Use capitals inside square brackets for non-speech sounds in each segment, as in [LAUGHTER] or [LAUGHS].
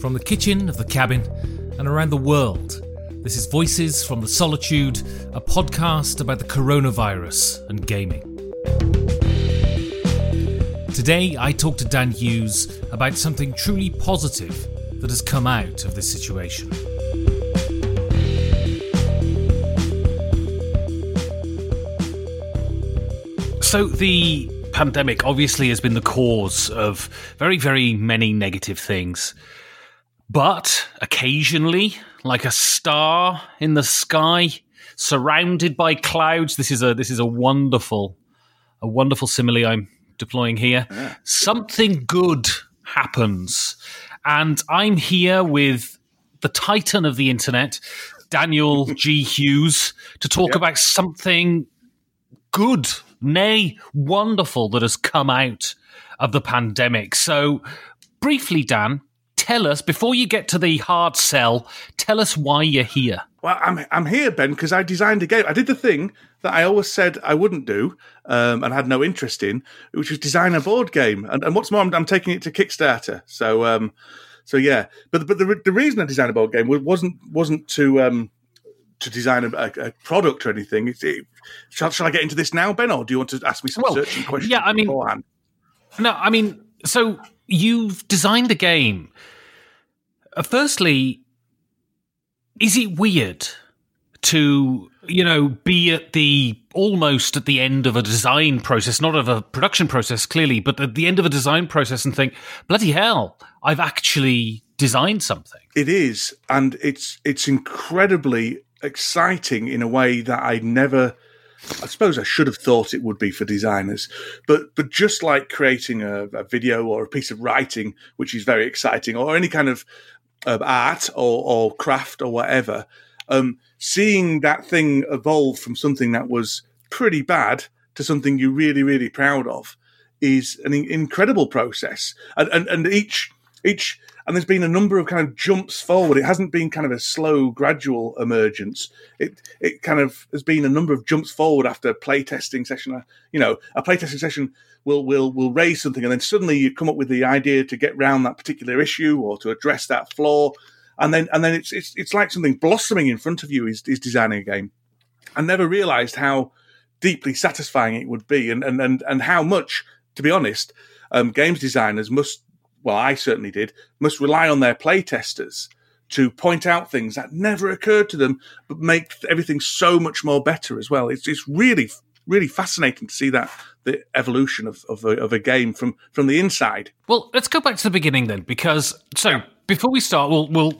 From the kitchen of the cabin and around the world, this is Voices from the Solitude, a podcast about the coronavirus and gaming. Today, I talk to Dan Hughes about something truly positive that has come out of this situation. So, the pandemic obviously has been the cause of very, very many negative things. But occasionally, like a star in the sky, surrounded by clouds, this is a this is a wonderful, a wonderful simile I'm deploying here. Something good happens, and I'm here with the titan of the internet, Daniel [LAUGHS] G. Hughes, to talk about something good, nay, wonderful that has come out of the pandemic. So, briefly, Dan, tell us before you get to the hard sell. Tell us why you're here. Well, I'm I'm here, Ben, because I designed a game. I did the thing that I always said I wouldn't do, um, and had no interest in, which was design a board game. And, and what's more, I'm, I'm taking it to Kickstarter. So, um, so yeah. But but the the reason I designed a board game wasn't wasn't to um, to design a, a, product or anything. It, shall, shall I get into this now, Ben, or do you want to ask me some Well, searching questions? yeah, I mean- beforehand? No, I mean, so you've designed the game. Uh, firstly, is it weird to you know be at the almost at the end of a design process, not of a production process, clearly, but at the end of a design process, and think, bloody hell, I've actually designed something. It is, and it's it's incredibly exciting in a way that I never. I suppose I should have thought it would be for designers, but but just like creating a, a video or a piece of writing, which is very exciting, or any kind of art or, or craft or whatever, um, seeing that thing evolve from something that was pretty bad to something you're really really proud of is an incredible process, and, and and each each and there's been a number of kind of jumps forward. It hasn't been kind of a slow, gradual emergence. It it kind of has been a number of jumps forward after playtesting session. You know, a playtesting session will will will raise something, and then suddenly you come up with the idea to get round that particular issue or to address that flaw, and then and then it's it's it's like something blossoming in front of you is is designing a game. I never realised how deeply satisfying it would be, and and and, and how much, to be honest, um, games designers must. Well, I certainly did. Must rely on their playtesters to point out things that never occurred to them, but make everything so much more better as well. It's it's really really fascinating to see that the evolution of of a, of a game from from the inside. Well, let's go back to the beginning then, because so before we start, we'll we'll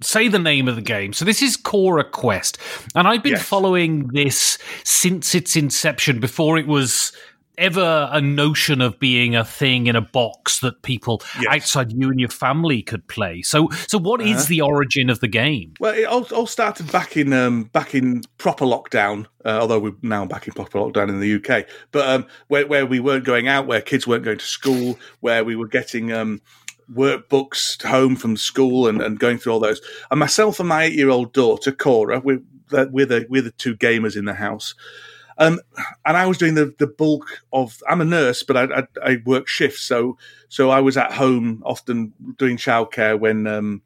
say the name of the game. So this is Cora Quest, and I've been Yes. following this since its inception. Before it was ever a notion of being a thing in a box that people Yes. outside you and your family could play. So, so what is Uh-huh. the origin of the game? Well, it all, all started back in um, back in proper lockdown. Uh, although we're now back in proper lockdown in the UK, but um, where where we weren't going out, where kids weren't going to school, where we were getting um, workbooks home from school and, and going through all those. And myself and my eight year old daughter Cora, we're we're the we're the two gamers in the house. Um, and I was doing the, the bulk of. I'm a nurse, but I, I, I work shifts, so so I was at home often doing childcare when um,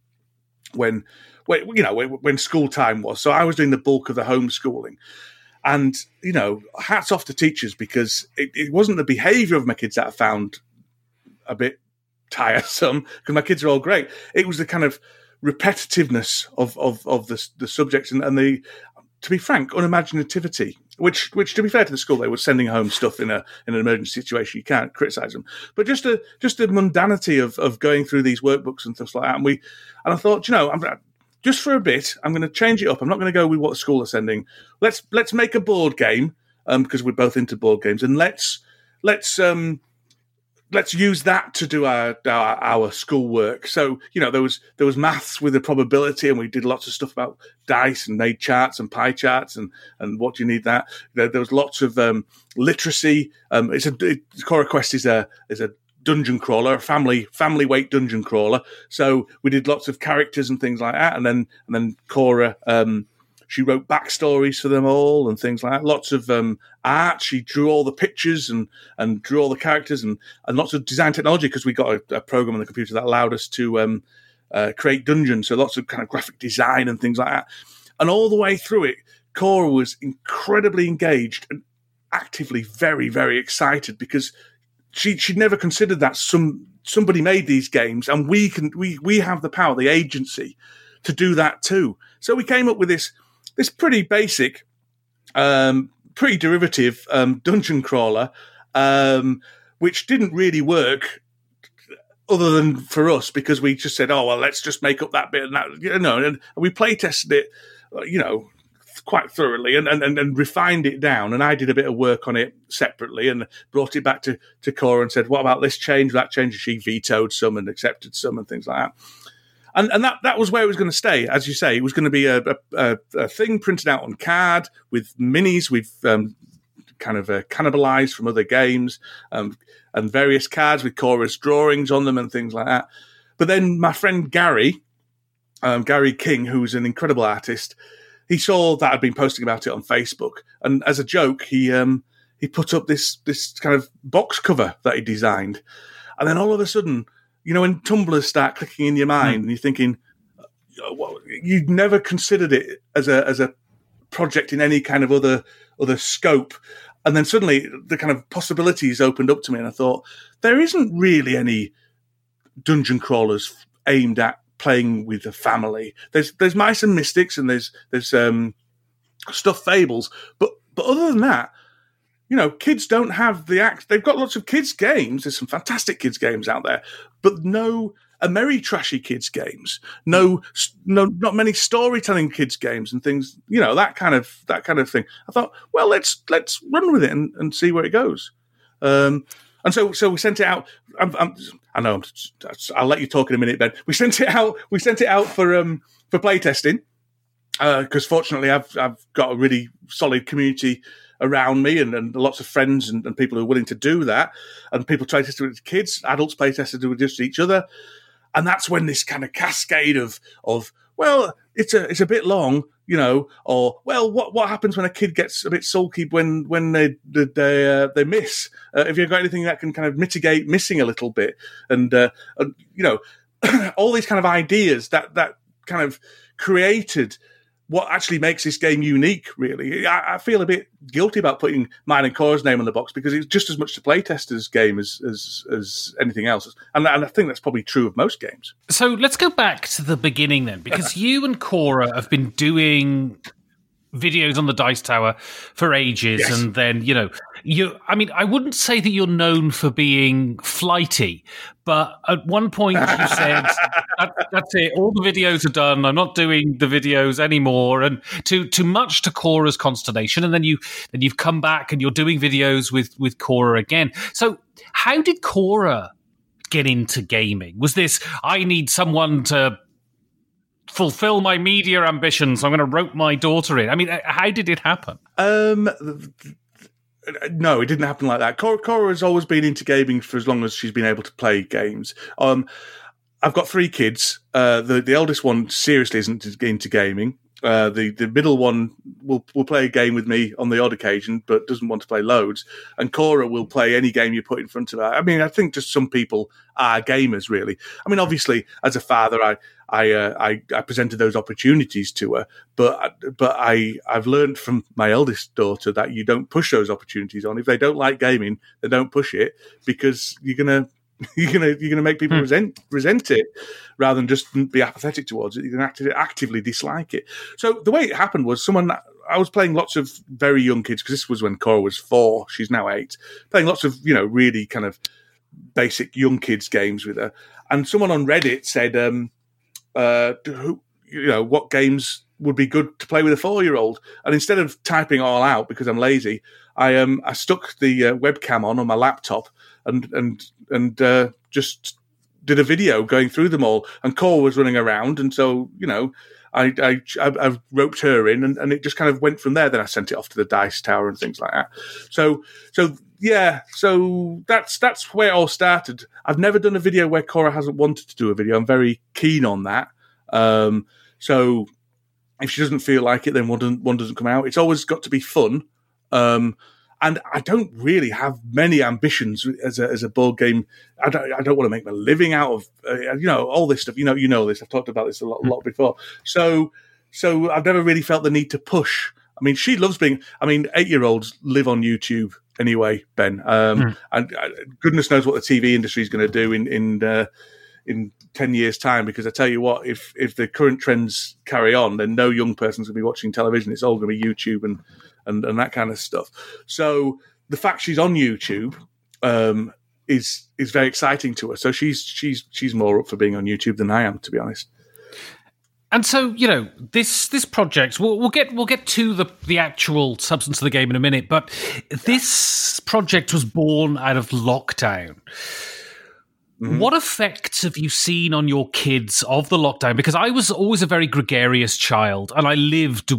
when when you know when, when school time was. So I was doing the bulk of the homeschooling, and you know, hats off to teachers because it, it wasn't the behaviour of my kids that I found a bit tiresome because my kids are all great. It was the kind of repetitiveness of of of the the subjects and, and the to be frank, unimaginativity. Which, which, to be fair to the school, they were sending home stuff in a in an emergency situation. You can't criticize them, but just a just the mundanity of of going through these workbooks and stuff like that. And we, and I thought, you know, I'm just for a bit, I'm going to change it up. I'm not going to go with what the school are sending. Let's let's make a board game um, because we're both into board games, and let's let's um, let's use that to do our, our our schoolwork. So you know there was there was maths with the probability, and we did lots of stuff about dice and made charts and pie charts and and what do you need that. There, there was lots of um, literacy. Um, it's a it, Cora Quest is a is a dungeon crawler, a family family weight dungeon crawler. So we did lots of characters and things like that, and then and then Cora. Um, she wrote backstories for them all and things like that. Lots of um, art. She drew all the pictures and, and drew all the characters and, and lots of design technology because we got a, a program on the computer that allowed us to um, uh, create dungeons. So lots of kind of graphic design and things like that. And all the way through it, Cora was incredibly engaged and actively very, very excited because she she'd never considered that some somebody made these games and we can we we have the power, the agency to do that too. So we came up with this this pretty basic, um, pretty derivative um, dungeon crawler, um, which didn't really work other than for us because we just said, "Oh well, let's just make up that bit," and that you know, and we play tested it, uh, you know, quite thoroughly and, and, and refined it down. And I did a bit of work on it separately and brought it back to, to Cora and said, what about this change, that change? And she vetoed some and accepted some and things like that. And, and that, that was where it was going to stay. As you say, it was going to be a, a, a thing printed out on card with minis. We've um, kind of uh, cannibalized from other games um, and various cards with Cora's drawings on them and things like that. But then my friend Gary, um, Gary King, who's an incredible artist, he saw that I'd been posting about it on Facebook, and as a joke, he um, he put up this this kind of box cover that he designed, and then all of a sudden, you know, when tumblers start clicking in your mind, and you're thinking, uh, well, you'd never considered it as a as a project in any kind of other other scope, and then suddenly the kind of possibilities opened up to me, and I thought there isn't really any dungeon crawlers aimed at playing with a family. There's there's mice and mystics and there's there's um stuffed fables, but but other than that, you know, kids don't have the act. They've got lots of kids games. There's some fantastic kids games out there, but no a merry trashy kids games. No no not many storytelling kids games and things. You know that kind of that kind of thing. I thought, well, let's let's run with it and, and see where it goes. Um, and so, so we sent it out. I'm, I'm, i know. I'm, I'll let you talk in a minute. Ben, we sent it out. We sent it out for um for playtesting because uh, because fortunately, I've I've got a really solid community around me and, and lots of friends and, and, people who are willing to do that. And people play test with kids, adults play test with just each other, and that's when this kind of cascade of of well, it's a it's a bit long, you know, or well, what what happens when a kid gets a bit sulky when when they they uh, they miss? Uh, if you've got anything that can kind of mitigate missing a little bit, and, uh, and you know, [CLEARS THROAT] all these kind of ideas that that kind of created what actually makes this game unique, really. I, I, feel a bit guilty about putting mine and Cora's name on the box because it's just as much the playtester's game as, as, as anything else. And, and, I think that's probably true of most games. So let's go back to the beginning then, because you and Cora have been doing videos on the Dice Tower for ages. Yes. And then, you know, you i mean i wouldn't say that you're known for being flighty but at one point you said [LAUGHS] that, that's it all the videos are done i'm not doing the videos anymore and to to much to cora's consternation and then you then you've come back and you're doing videos with with cora again. So how did cora get into gaming? Was this i need someone to fulfill my media ambitions i'm going to rope my daughter in i mean how did it happen? Um, no, it didn't happen like that. Cora, Cora has always been into gaming for as long as she's been able to play games. Um, I've got three kids. Uh, the the eldest one seriously isn't into gaming. Uh, the the middle one will will play a game with me on the odd occasion, but doesn't want to play loads. And Cora will play any game you put in front of her. I mean, I think just some people are gamers, really. I mean, obviously, as a father, I I, uh, I, I presented those opportunities to her, but but I I've learned from my eldest daughter that you don't push those opportunities on. If they don't like gaming, they don't push it because you're gonna [LAUGHS] you're gonna you're gonna make people Hmm. resent resent it rather than just be apathetic towards it. You're gonna actively, actively dislike it. So the way it happened was someone I was playing lots of very young kids because this was when Cora was four. She's now eight. Playing lots of you know really kind of basic young kids games with her, and someone on Reddit said, um, uh, who, you know, what games would be good to play with a four year old. And instead of typing all out because I'm lazy, I um I stuck the uh, webcam on on my laptop and and and uh, just did a video going through them all. And Cora was running around, and so you know. I, I, I I roped her in, and, and it just kind of went from there. Then I sent it off to the dice tower and things like that. So, so yeah, so that's that's where it all started. I've never done a video where Cora hasn't wanted to do a video. I'm very keen on that. Um, so if she doesn't feel like it, then one doesn't, one doesn't come out. It's always got to be fun. Um, and I don't really have many ambitions as a, as a board game. I don't, I don't want to make my living out of, uh, you know, all this stuff. You know, you know this. I've talked about this a lot, a lot before. So, so I've never really felt the need to push. I mean, she loves being. I mean, eight year olds live on YouTube anyway, Ben. Um, And uh, goodness knows what the TV industry is going to do in in uh, in ten years' time. Because I tell you what, if if the current trends carry on, then no young person's going to be watching television. It's all going to be YouTube and and and that kind of stuff. So the fact she's on YouTube. Um, is is very exciting to her. So she's she's she's more up for being on YouTube than I am, to be honest. And so, you know, this this project, we'll, we'll get we'll get to the the actual substance of the game in a minute, but this project was born out of lockdown. Mm-hmm. What effects have you seen on your kids of the lockdown? Because I was always a very gregarious child, and I lived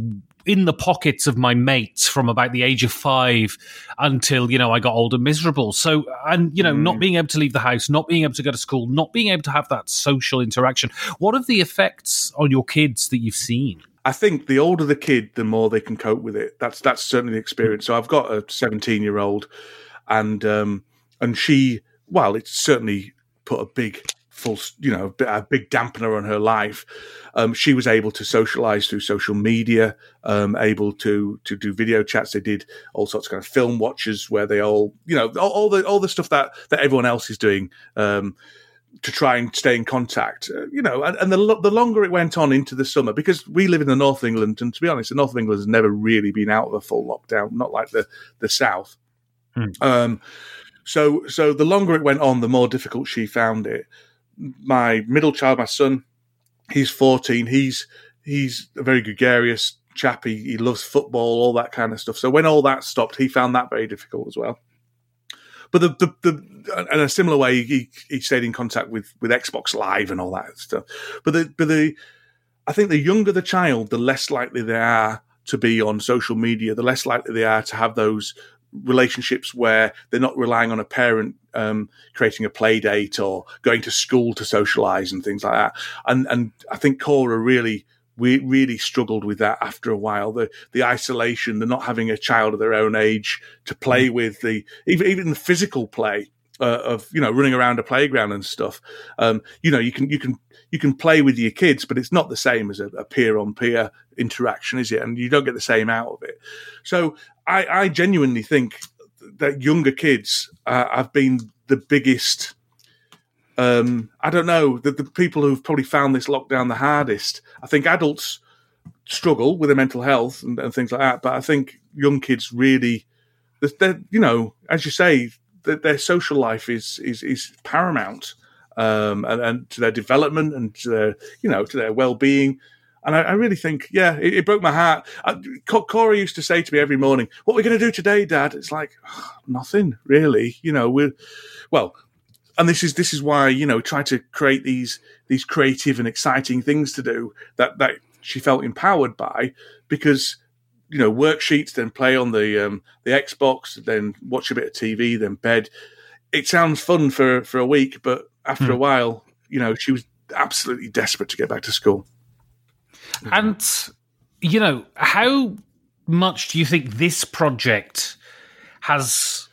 in the pockets of my mates from about the age of five until you know I got old and miserable. So, and you know, not mm-hmm. being able to leave the house, not being able to go to school, not being able to have that social interaction. What are the effects on your kids that you've seen? I think the older the kid, the more they can cope with it. That's that's certainly the mm-hmm. experience. So I've got a 17 year old, and um, and she, well, it's certainly put a big full, you know, a big dampener on her life. Um, she was able to socialize through social media, um, able to to do video chats. They did all sorts of kind of film watches where they all, you know, all, all the all the stuff that that everyone else is doing. Um, to try and stay in contact, uh, you know, and, and the the longer it went on into the summer, because we live in the north of England, and to be honest, the north of England has never really been out of a full lockdown, not like the the south. Um, so so the longer it went on, the more difficult she found it. My middle child, my son, he's fourteen. He's he's a very gregarious chap. He, he loves football, all that kind of stuff. So when all that stopped, he found that very difficult as well. But the, the, the in a similar way, he, he stayed in contact with, with Xbox Live and all that stuff. But the but the I think the younger the child, the less likely they are to be on social media. The less likely they are to have those relationships where they're not relying on a parent um, creating a play date or going to school to socialize and things like that. And and I think Cora really we really struggled with that after a while. The the isolation, the not having a child of their own age to play with, the even even the physical play uh, of you know running around a playground and stuff. Um, you know you can you can you can play with your kids, but it's not the same as a peer on peer interaction, is it? And you don't get the same out of it. So I, I genuinely think that younger kids uh, have been the biggest um, I don't know, the, the people who've probably found this lockdown the hardest. I think adults struggle with their mental health and, and things like that, but I think young kids really they're, you know, as you say, their social life is is is paramount, um, and, and to their development and to their you know to their well being. And I, I, really think, yeah, it, it broke my heart. I, Cora used to say to me every morning, "What are we going to do today, Dad?" It's like oh, nothing really. You know, we're well, and this is this is why you know try to create these these creative and exciting things to do that that she felt empowered by because you know worksheets, then play on the um, the Xbox, then watch a bit of TV, then bed. It sounds fun for for a week, but after hmm. a while, you know, she was absolutely desperate to get back to school. And you know, how much do you think this project has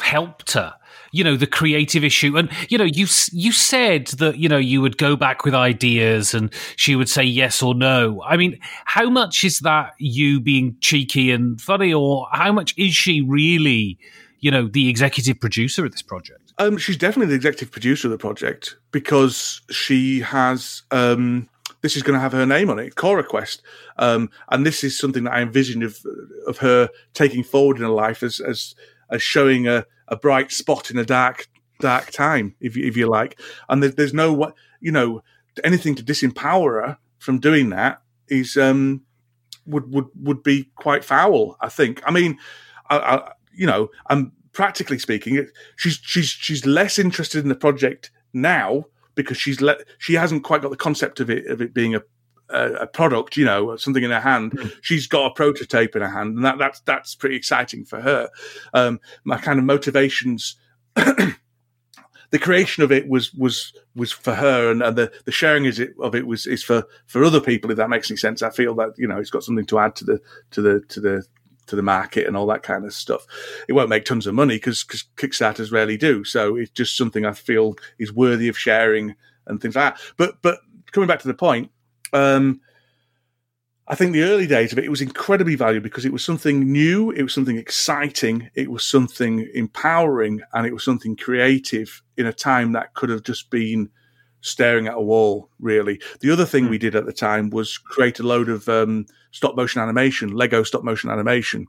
helped her? you know the creative issue. And you know you you said that you know you would go back with ideas and she would say yes or no. I mean how much is that you being cheeky and funny or how much is she really you know the executive producer of this project? Um, she's definitely the executive producer of the project because she has um, this is going to have her name on it, Cora Quest, um, and this is something that I envisioned of of her taking forward in her life as as as showing a, a bright spot in a dark dark time, if you, if you like. And there, there's no you know anything to disempower her from doing that is um, would would would be quite foul. I think. I mean, I, I, you know, I'm practically speaking, she's she's she's less interested in the project now because she's let she hasn't quite got the concept of it of it being a a, a product, you know, something in her hand. Mm. She's got a prototype in her hand, and that that's that's pretty exciting for her. Um, my kind of motivations. [CLEARS THROAT] the creation of it was was was for her, and, and the the sharing is it, of it was is for for other people. If that makes any sense, I feel that you know it's got something to add to the to the to the to the market and all that kind of stuff. It won't make tons of money because Kickstarters rarely do. So it's just something I feel is worthy of sharing and things like that. But but coming back to the point, um, I think the early days of it, it was incredibly valuable because it was something new, it was something exciting, it was something empowering, and it was something creative in a time that could have just been staring at a wall, really. The other thing mm. we did at the time was create a load of um, stop motion animation, Lego stop motion animation.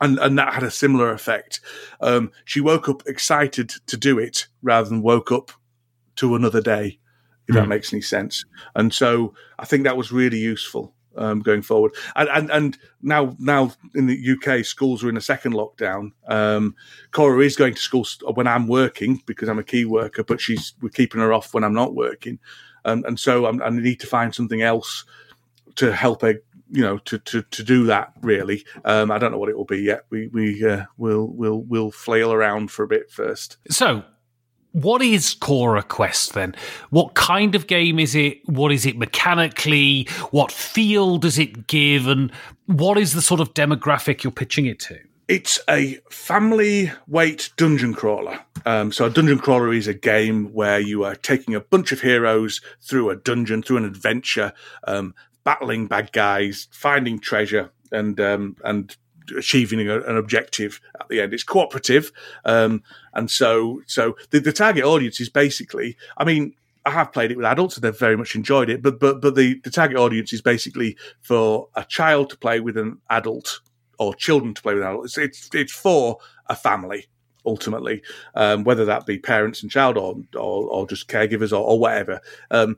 And, and that had a similar effect. Um, she woke up excited to do it rather than woke up to another day if mm. that hmm. makes any sense. And so I think that was really useful um, going forward. And, and, and now now in the UK, schools are in a second lockdown. Um, Cora is going to school when I'm working because I'm a key worker, but she's we're keeping her off when I'm not working. Um, and so I'm, i need to find something else to help her. You know, to, to, to do that really. Um, I don't know what it will be yet. We we uh, will will will flail around for a bit first. So what is Cora Quest then? What kind of game is it? What is it mechanically? What feel does it give? And what is the sort of demographic you're pitching it to? It's a family weight dungeon crawler. Um, so, a dungeon crawler is a game where you are taking a bunch of heroes through a dungeon, through an adventure, um, battling bad guys, finding treasure, and um, and achieving a, an objective at the end. It's cooperative, um, and so so the, the target audience is basically. I mean, I have played it with adults and they've very much enjoyed it, but but but the, the target audience is basically for a child to play with an adult or children to play with adults. It's it's, it's for a family ultimately, um, whether that be parents and child or or, or just caregivers or, or whatever. Um,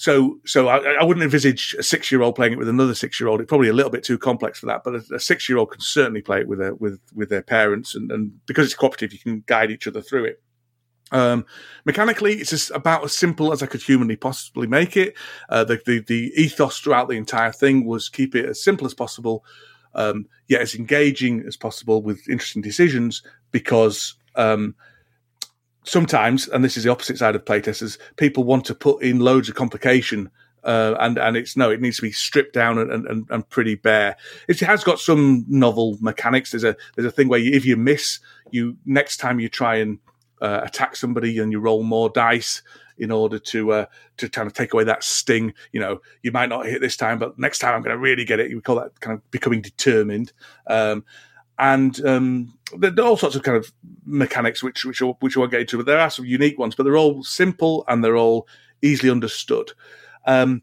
so, so I, I, wouldn't envisage a six-year-old playing it with another six-year-old. It's probably a little bit too complex for that. But a, a six-year-old can certainly play it with a, with with their parents, and, and because it's cooperative, you can guide each other through it. Um, mechanically, it's just about as simple as I could humanly possibly make it. Uh, the, the, the ethos throughout the entire thing was keep it as simple as possible, um, yet as engaging as possible with interesting decisions because um, sometimes, and this is the opposite side of playtesters, people want to put in loads of complication. Uh, and and it's no, it needs to be stripped down and, and, and pretty bare. It has got some novel mechanics. There's a there's a thing where you, if you miss, you next time you try and uh, attack somebody and you roll more dice in order to uh, to kind of take away that sting. You know, you might not hit this time, but next time I'm going to really get it. We call that kind of becoming determined. Um, and um, there are all sorts of kind of mechanics which which which I won't get into, but there are some unique ones. But they're all simple and they're all easily understood. Um,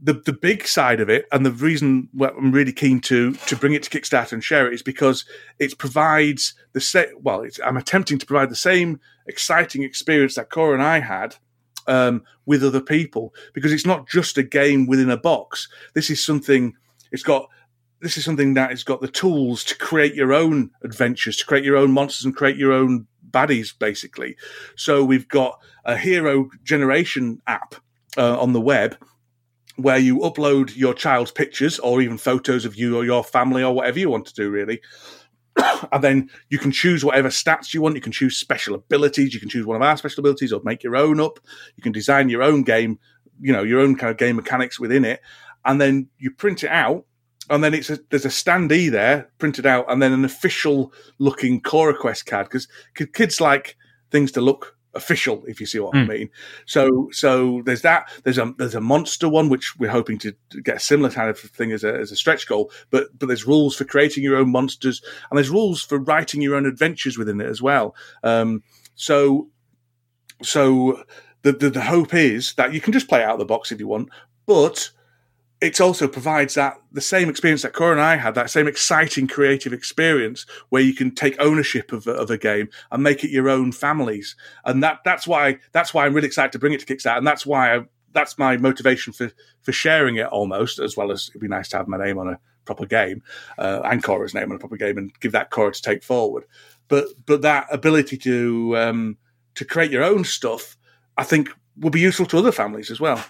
the the big side of it, and the reason I'm really keen to to bring it to Kickstarter and share it is because it provides the same. Well, I'm attempting to provide the same exciting experience that Cora and I had um, with other people because it's not just a game within a box. This is something. It's got. This is something that has got the tools to create your own adventures, to create your own monsters, and create your own baddies, basically. So we've got a hero generation app uh, on the web where you upload your child's pictures or even photos of you or your family or whatever you want to do, really. [COUGHS] and then you can choose whatever stats you want. You can choose special abilities. You can choose one of our special abilities or make your own up. You can design your own game, you know, your own kind of game mechanics within it. And then you print it out. And then it's a, there's a standee there printed out, and then an official looking Cora Quest card because kids like things to look official, if you see what mm. I hmm. mean. So, so there's that. There's a there's a monster one which we're hoping to get a similar kind of thing as a as a stretch goal. But but there's rules for creating your own monsters, and there's rules for writing your own adventures within it as well. Um, so so the, the the hope is that you can just play out of the box if you want, but it also provides that the same experience that Cora and I had, that same exciting creative experience where you can take ownership of, of a game and make it your own families. And that, that's why, that's why I'm really excited to bring it to Kickstarter. And that's why I, that's my motivation for, for sharing it almost, as well as it'd be nice to have my name on a proper game, uh, and Cora's name on a proper game and give that Cora to take forward. But, but that ability to, um, to create your own stuff, I think will be useful to other families as well.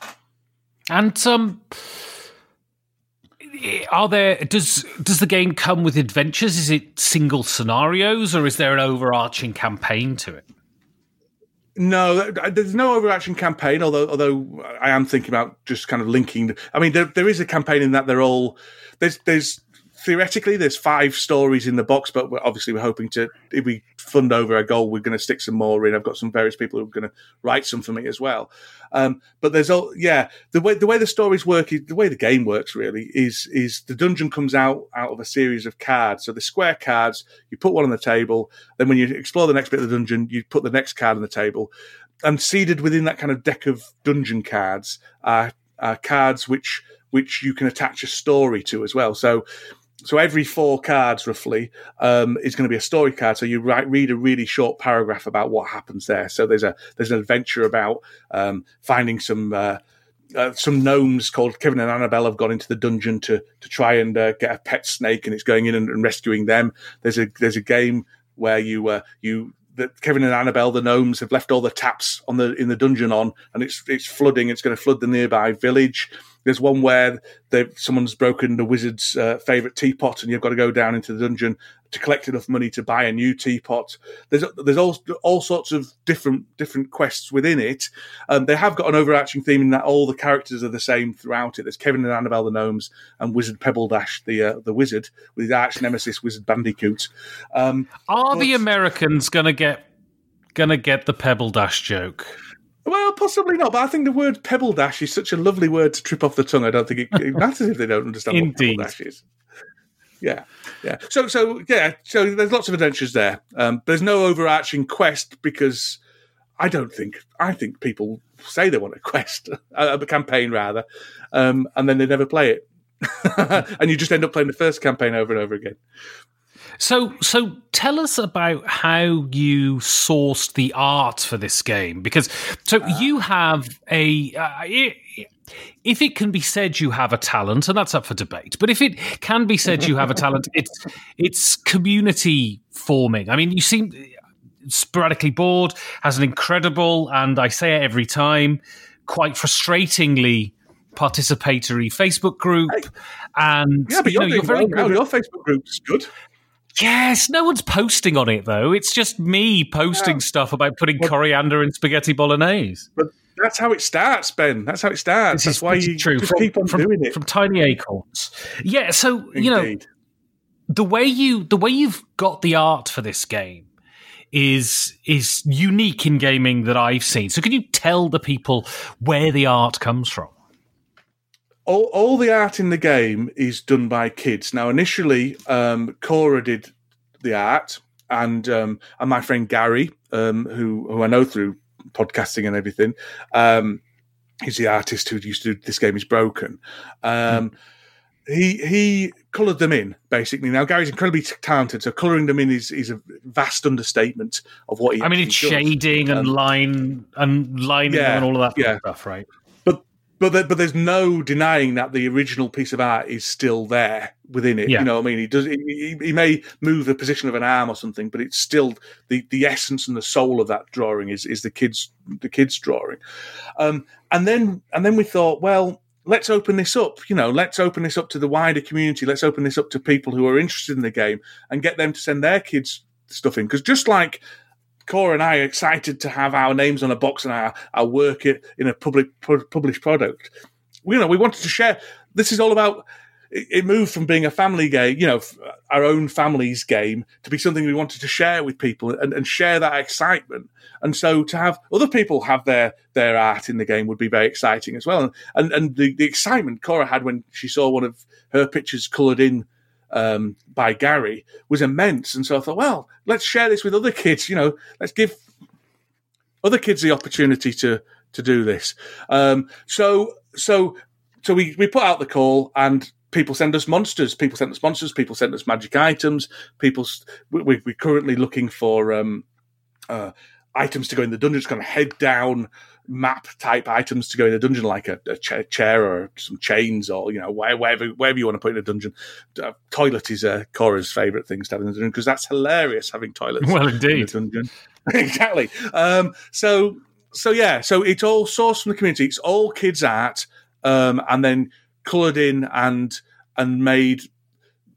And, um, are there does does the game come with adventures? Is it single scenarios, or is there an overarching campaign to it? No, there's no overarching campaign. Although, although I am thinking about just kind of linking. I mean, there, there is a campaign in that they're all there's there's theoretically there's five stories in the box, but we're, obviously we're hoping to if we fund over a goal, we're going to stick some more in. I've got some various people who are going to write some for me as well. Um, but there's all yeah the way the way the stories work is the way the game works really is is the dungeon comes out out of a series of cards. So the square cards you put one on the table, then when you explore the next bit of the dungeon, you put the next card on the table. And seeded within that kind of deck of dungeon cards are, are cards which which you can attach a story to as well. So so every four cards roughly um, is going to be a story card. So you write, read a really short paragraph about what happens there. So there's a there's an adventure about um, finding some. Uh, uh, some gnomes called Kevin and Annabelle have gone into the dungeon to to try and uh, get a pet snake, and it's going in and, and, rescuing them. There's a there's a game where you uh, you that Kevin and Annabelle, the gnomes, have left all the taps on the in the dungeon on, and it's it's flooding. It's going to flood the nearby village. There's one where someone's broken the wizard's uh, favorite teapot, and you've got to go down into the dungeon to collect enough money to buy a new teapot. There's there's all all sorts of different different quests within it. Um, they have got an overarching theme in that all the characters are the same throughout it. There's Kevin and Annabelle the gnomes and Wizard Pebbledash the uh, the wizard with his arch nemesis Wizard Bandicoot. Um, are but, the Americans gonna get gonna get the Pebbledash joke? Well, possibly not, but I think the word pebble dash is such a lovely word to trip off the tongue. I don't think it, it matters if they don't understand Indeed. what pebble dash is. Yeah, yeah. So, so yeah. So there's lots of adventures there. Um, there's no overarching quest because I don't think I think people say they want a quest, [LAUGHS] a, a campaign rather, um, and then they never play it, [LAUGHS] and you just end up playing the first campaign over and over again. So, so tell us about how you sourced the art for this game, because so uh, you have a. Uh, if it can be said you have a talent, and that's up for debate, but if it can be said you have a talent, [LAUGHS] it's it's community forming. I mean, you seem sporadically bored, has an incredible, and I say it every time, quite frustratingly participatory Facebook group. And yeah, but you're, you know, you're very well. Your Facebook group's good. Yes, no one's posting on it though. It's just me posting yeah. stuff about putting well, coriander in spaghetti bolognese. But that's how it starts, Ben. That's how it starts. This that's why you true. from, keep on from, doing it from tiny acorns. Yeah. So Indeed. you know the way you the way you've got the art for this game is is unique in gaming that I've seen. So can you tell the people where the art comes from? All, all the art in the game is done by kids. Now, initially, um, Cora did the art, and um, and my friend Gary, um, who who I know through podcasting and everything, um, he's the artist who used to do this game is broken. Um, he he coloured them in basically. Now Gary's incredibly talented, so colouring them in is, is a vast understatement of what he. I mean, it's does. shading and Um, line and lining yeah, and all of that yeah. stuff, right? But but there, but there's no denying that the original piece of art is still there within it. Yeah. You know what I mean? He does. He, he- he may move the position of an arm or something, but it's still the the essence and the soul of that drawing is is the kids the kids drawing. Um, and then and then we thought, well. Let's open this up. You know, let's open this up to the wider community. Let's open this up to people who are interested in the game and get them to send their kids stuff in. Because just like Cora and I are excited to have our names on a box and our, our work in a public pu- published product. We, you know, we wanted to share. This is all about. It, moved from being a family game, you know, our own family's game, to be something we wanted to share with people and, and share that excitement. And so to have other people have their their art in the game would be very exciting as well. And and the, the excitement Cora had when she saw one of her pictures coloured in um, by Gary was immense. And so I thought, well, let's share this with other kids. You know, let's give other kids the opportunity to to do this. Um, so so so we we put out the call and. People send us monsters. People send us monsters. People send us magic items. People, we, we're currently looking for um, uh, items to go in the dungeon. It's kind of head down map type items to go in the dungeon, like a, a cha- chair or some chains, or you know wherever wherever you want to put in a dungeon. Uh, toilet is uh, Cora's favourite things to have in the dungeon because that's hilarious having toilets. Well, in the indeed. dungeon. [LAUGHS] exactly. Um, so so yeah, so it's all sourced from the community. It's all kids art, um, and then coloured in and and made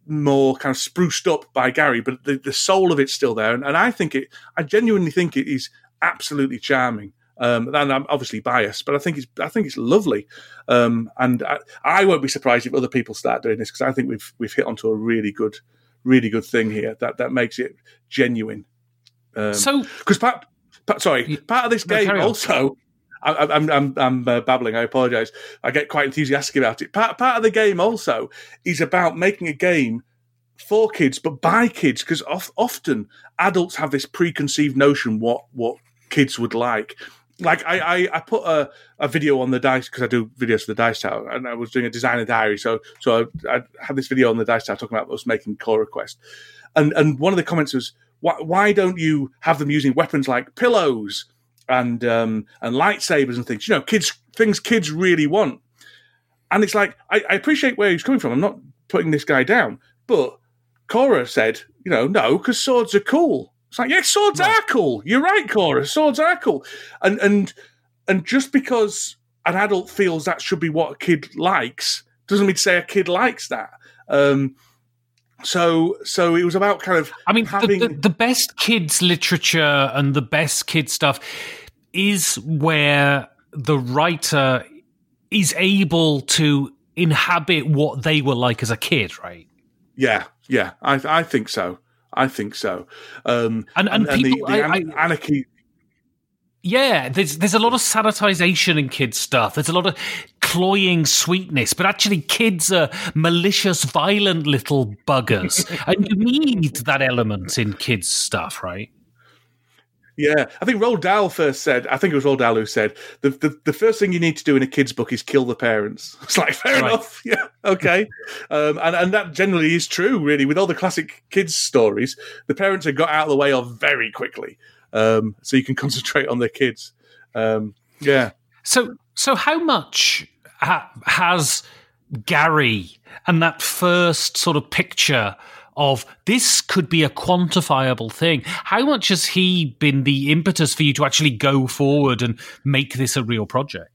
more kind of spruced up by Gary, but the, the soul of it's still there. And, and I think it, I genuinely think it is absolutely charming. Um, and I'm obviously biased, but I think it's, I think it's lovely. Um, and I, I won't be surprised if other people start doing this because I think we've, we've hit onto a really good, really good thing here that, that makes it genuine. Um, So because part, part, sorry, part of this game also. I, I'm I'm I'm uh, babbling. I apologise. I get quite enthusiastic about it. Part part of the game also is about making a game for kids, but by kids, because of, often adults have this preconceived notion what what kids would like. Like I, I, I put a, a video on the dice because I do videos for the Dice Tower, and I was doing a designer diary. So so I, I had this video on the Dice Tower talking about us making Cora Quest, and and one of the comments was why why don't you have them using weapons like pillows and um, and lightsabers and things? You know, kids things kids really want. And it's like I, I appreciate where he's coming from. I'm not putting this guy down, but Cora said, you know, no, because swords are cool. It's like, yeah, swords are cool. You're right, Cora. Swords are cool. And and and just because an adult feels that should be what a kid likes doesn't mean to say a kid likes that. Um, so so it was about kind of I mean, having the, the, the best kids literature and the best kids stuff is where the writer is able to inhabit what they were like as a kid, right? yeah yeah I I think so I think so. Um, And- and the, people- the I- an- anarchy Yeah, there's there's a lot of sanitization in kids stuff. There's a lot of cloying sweetness, but actually, kids are malicious, violent little buggers, [LAUGHS] and you need that element in kids stuff, right? Yeah, I think Roald Dahl first said. I think it was Roald Dahl who said the, the the first thing you need to do in a kid's book is kill the parents. [LAUGHS] It's like fair Right. enough, [LAUGHS] yeah, okay, um, and and that generally is true. Really, with all the classic kids stories, the parents are got out of the way of very quickly, um, so you can [LAUGHS] concentrate on their kids. Um, yeah, So, so how much ha- has Gary and that first sort of picture of this could be a quantifiable thing? How much has he been the impetus for you to actually go forward and make this a real project?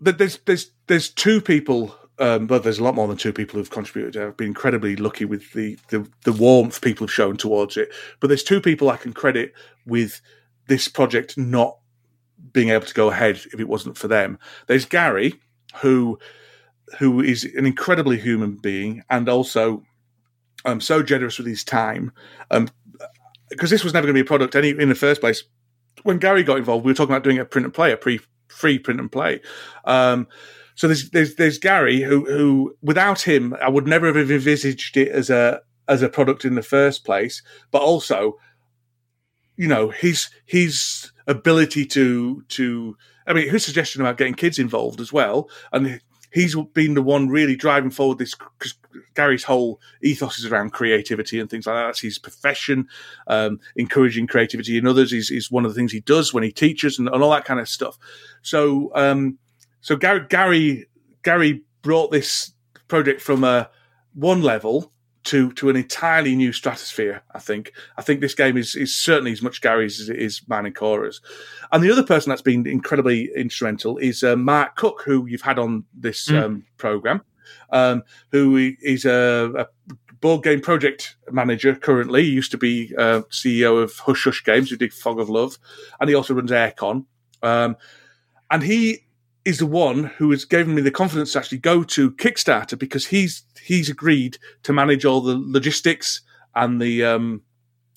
There's there's there's two people. Um, but there's a lot more than two people who've contributed. I've been incredibly lucky with the, the the warmth people have shown towards it. But there's two people I can credit with this project not being able to go ahead if it wasn't for them. There's Gary, who who is an incredibly human being and also um, so generous with his time. Um, because this was never going to be a product any in the first place. When Gary got involved, we were talking about doing a print and play, a pre free print and play. Um, so there's there's there's Gary who who without him I would never have envisaged it as a as a product in the first place. But also, you know, his his ability to to I mean, his suggestion about getting kids involved as well, and he's been the one really driving forward this because Gary's whole ethos is around creativity and things like that. That's his profession, um, encouraging creativity in others is, is one of the things he does when he teaches and, and all that kind of stuff. So, um, so Gary, Gary, Gary brought this project from a one level to to an entirely new stratosphere. I think. I think this game is is certainly as much Gary's as it is mine and Cora's. And the other person that's been incredibly instrumental is uh, Mark Cook, who you've had on this mm. um, program, um, who is a, a, board game project manager currently. He used to be uh, CEO of Hush Hush Games, who did Fog of Love, and he also runs AireCon. Um, and he is the one who has given me the confidence to actually go to Kickstarter because he's he's agreed to manage all the logistics and the um,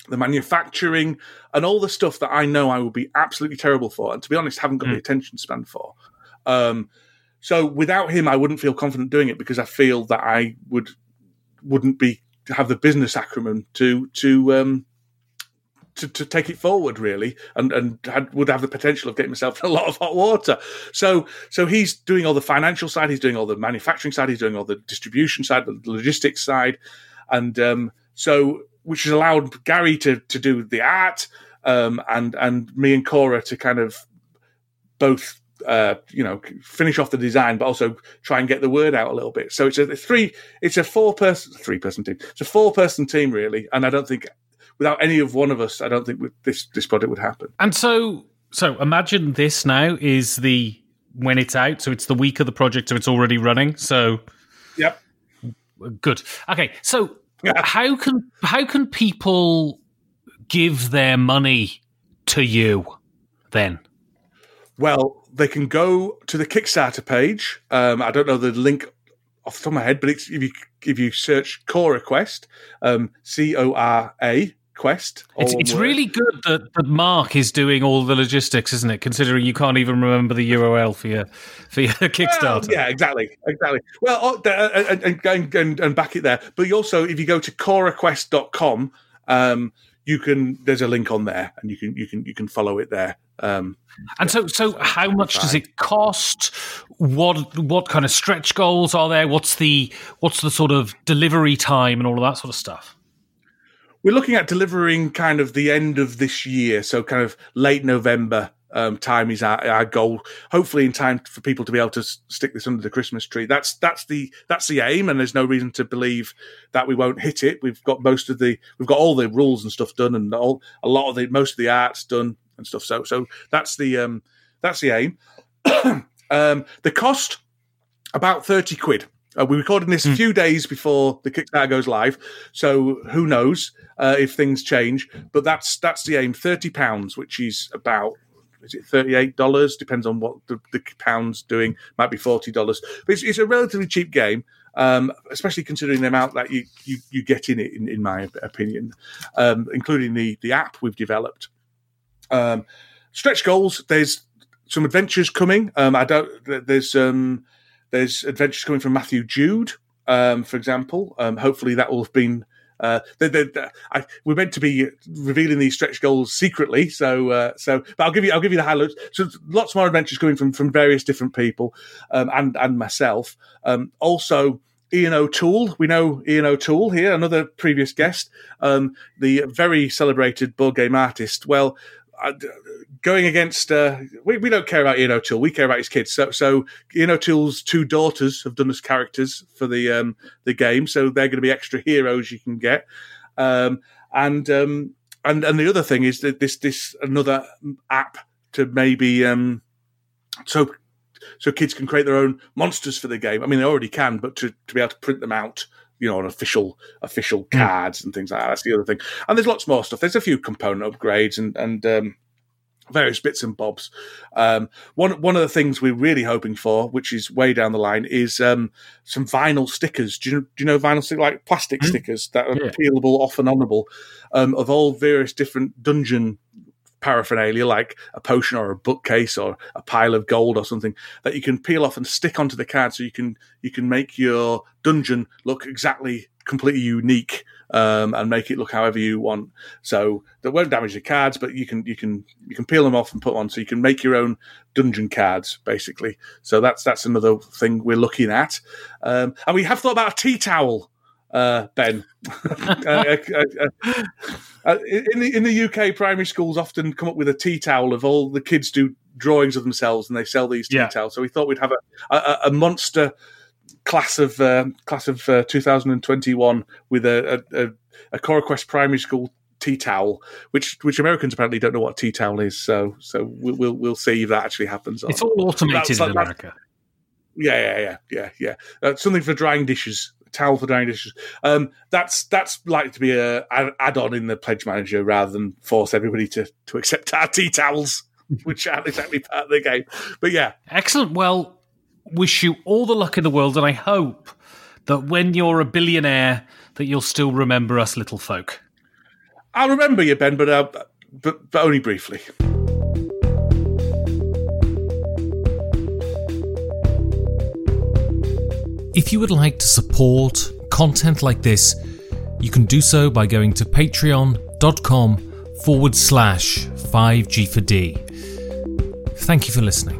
the manufacturing and all the stuff that I know I will be absolutely terrible for, and to be honest, haven't got mm. the attention span for. Um, so without him, I wouldn't feel confident doing it because I feel that I would wouldn't be have the business acumen to to um, to, to take it forward really and and had, would have the potential of getting myself in [LAUGHS] a lot of hot water so so he's doing all the financial side he's doing all the manufacturing side he's doing all the distribution side the logistics side and um, so which has allowed Gary to to do the art um, and and me and Cora to kind of both uh, you know, finish off the design, but also try and get the word out a little bit. So it's a three, it's a four person, three person team. It's a four person team really, and I don't think without any of one of us, I don't think this this project would happen. And so, so imagine this now is the when it's out, so it's the week of the project, so it's already running. So, yep, good. Okay, so how can how can people give their money to you then? Well, they can go to the Kickstarter page. Um, I don't know the link off the top of my head, but if you if you search Cora Quest, um, C O R A quest. It's, it's really good that, that Mark is doing all the logistics, isn't it? Considering you can't even remember the URL for your for your [LAUGHS] Kickstarter. Well, yeah, exactly, exactly. Well, oh, uh, and, and, and, and back it there. But you also, if you go to coraquest.com, um, you can. There's a link on there, and you can you can you can follow it there. Um, and so, so how much does it cost? What what kind of stretch goals are there? What's the what's the sort of delivery time and all of that sort of stuff? We're looking at delivering kind of the end of this year, so kind of late November um, time is our, our, goal. Hopefully, in time for people to be able to stick this under the Christmas tree. That's that's the that's the aim, and there's no reason to believe that we won't hit it. We've got most of the we've got all the rules and stuff done, and all a lot of the most of the art's done and stuff. So so that's the um, that's the aim. [CLEARS THROAT] um, the cost about thirty quid. Uh, we're recording this a hmm. few days before the Kickstarter goes live, so who knows uh, if things change? But that's that's the aim. Thirty pounds, which is about is it thirty eight dollars? Depends on what the, the pounds doing. Might be forty dollars, but it's, it's, a relatively cheap game, um, especially considering the amount that you you, you get in it. In, in my opinion, um, including the the app we've developed. Um, stretch goals. There's some adventures coming. Um, I don't. There's um, there's adventures coming from Matthew Jude, um, for example. Um, hopefully, that will have been. Uh, they're, they're, I, we're meant to be revealing these stretch goals secretly, so uh, so. But I'll give you I'll give you the highlights. So lots more adventures coming from from various different people, um, and and myself. Um, also, Ian O'Toole. We know Ian O'Toole here, another previous guest, um, the very celebrated board game artist. Well, going against uh, we, we don't care about Ian O'Toole. We care about his kids. So so Ian O'Toole's two daughters have done as characters for the um, the game, so they're going to be extra heroes you can get. Um, and um, and and the other thing is that this this another app to maybe um, so so kids can create their own monsters for the game. I mean, they already can, but to, to be able to print them out you know, on official official hmm. cards and things like that. That's the other thing. And there's lots more stuff. There's a few component upgrades and and um, various bits and bobs. Um, one one of the things we're really hoping for, which is way down the line, is um, some vinyl stickers. Do you, do you know vinyl stickers like plastic mm. stickers that are yeah. peelable off and onable um, of all various different dungeon paraphernalia like a potion or a bookcase or a pile of gold or something that you can peel off and stick onto the card so you can you can make your dungeon look exactly completely unique um, and make it look however you want. So that won't damage the cards, but you can you can you can peel them off and put on, so you can make your own dungeon cards basically. So that's that's another thing we're looking at, um, and we have thought about a tea towel uh, Ben. [LAUGHS] uh, in the in the UK, primary schools often come up with a tea towel of all the kids do drawings of themselves and they sell these tea Yeah. towels. So we thought we'd have a a, a monster class of um class of uh, 2021 with a a, a, a CoraQuest primary school tea towel, which which Americans apparently don't know what a tea towel is. So so we'll we'll, we'll see if that actually happens. It's all automated That's- in America. yeah, yeah, yeah, yeah, yeah. Uh, something for drying dishes, a towel for drying dishes. Um, that's that's likely to be a, a add-on in the pledge manager rather than force everybody to to accept our tea towels, [LAUGHS] which aren't exactly part of the game. But yeah, Excellent. Well, wish you all the luck in the world, and I hope that when you're a billionaire, that you'll still remember us little folk. I'll remember you, Ben, but uh, but but only briefly. If you would like to support content like this, you can do so by going to patreon.com forward slash 5G4D. Thank you for listening.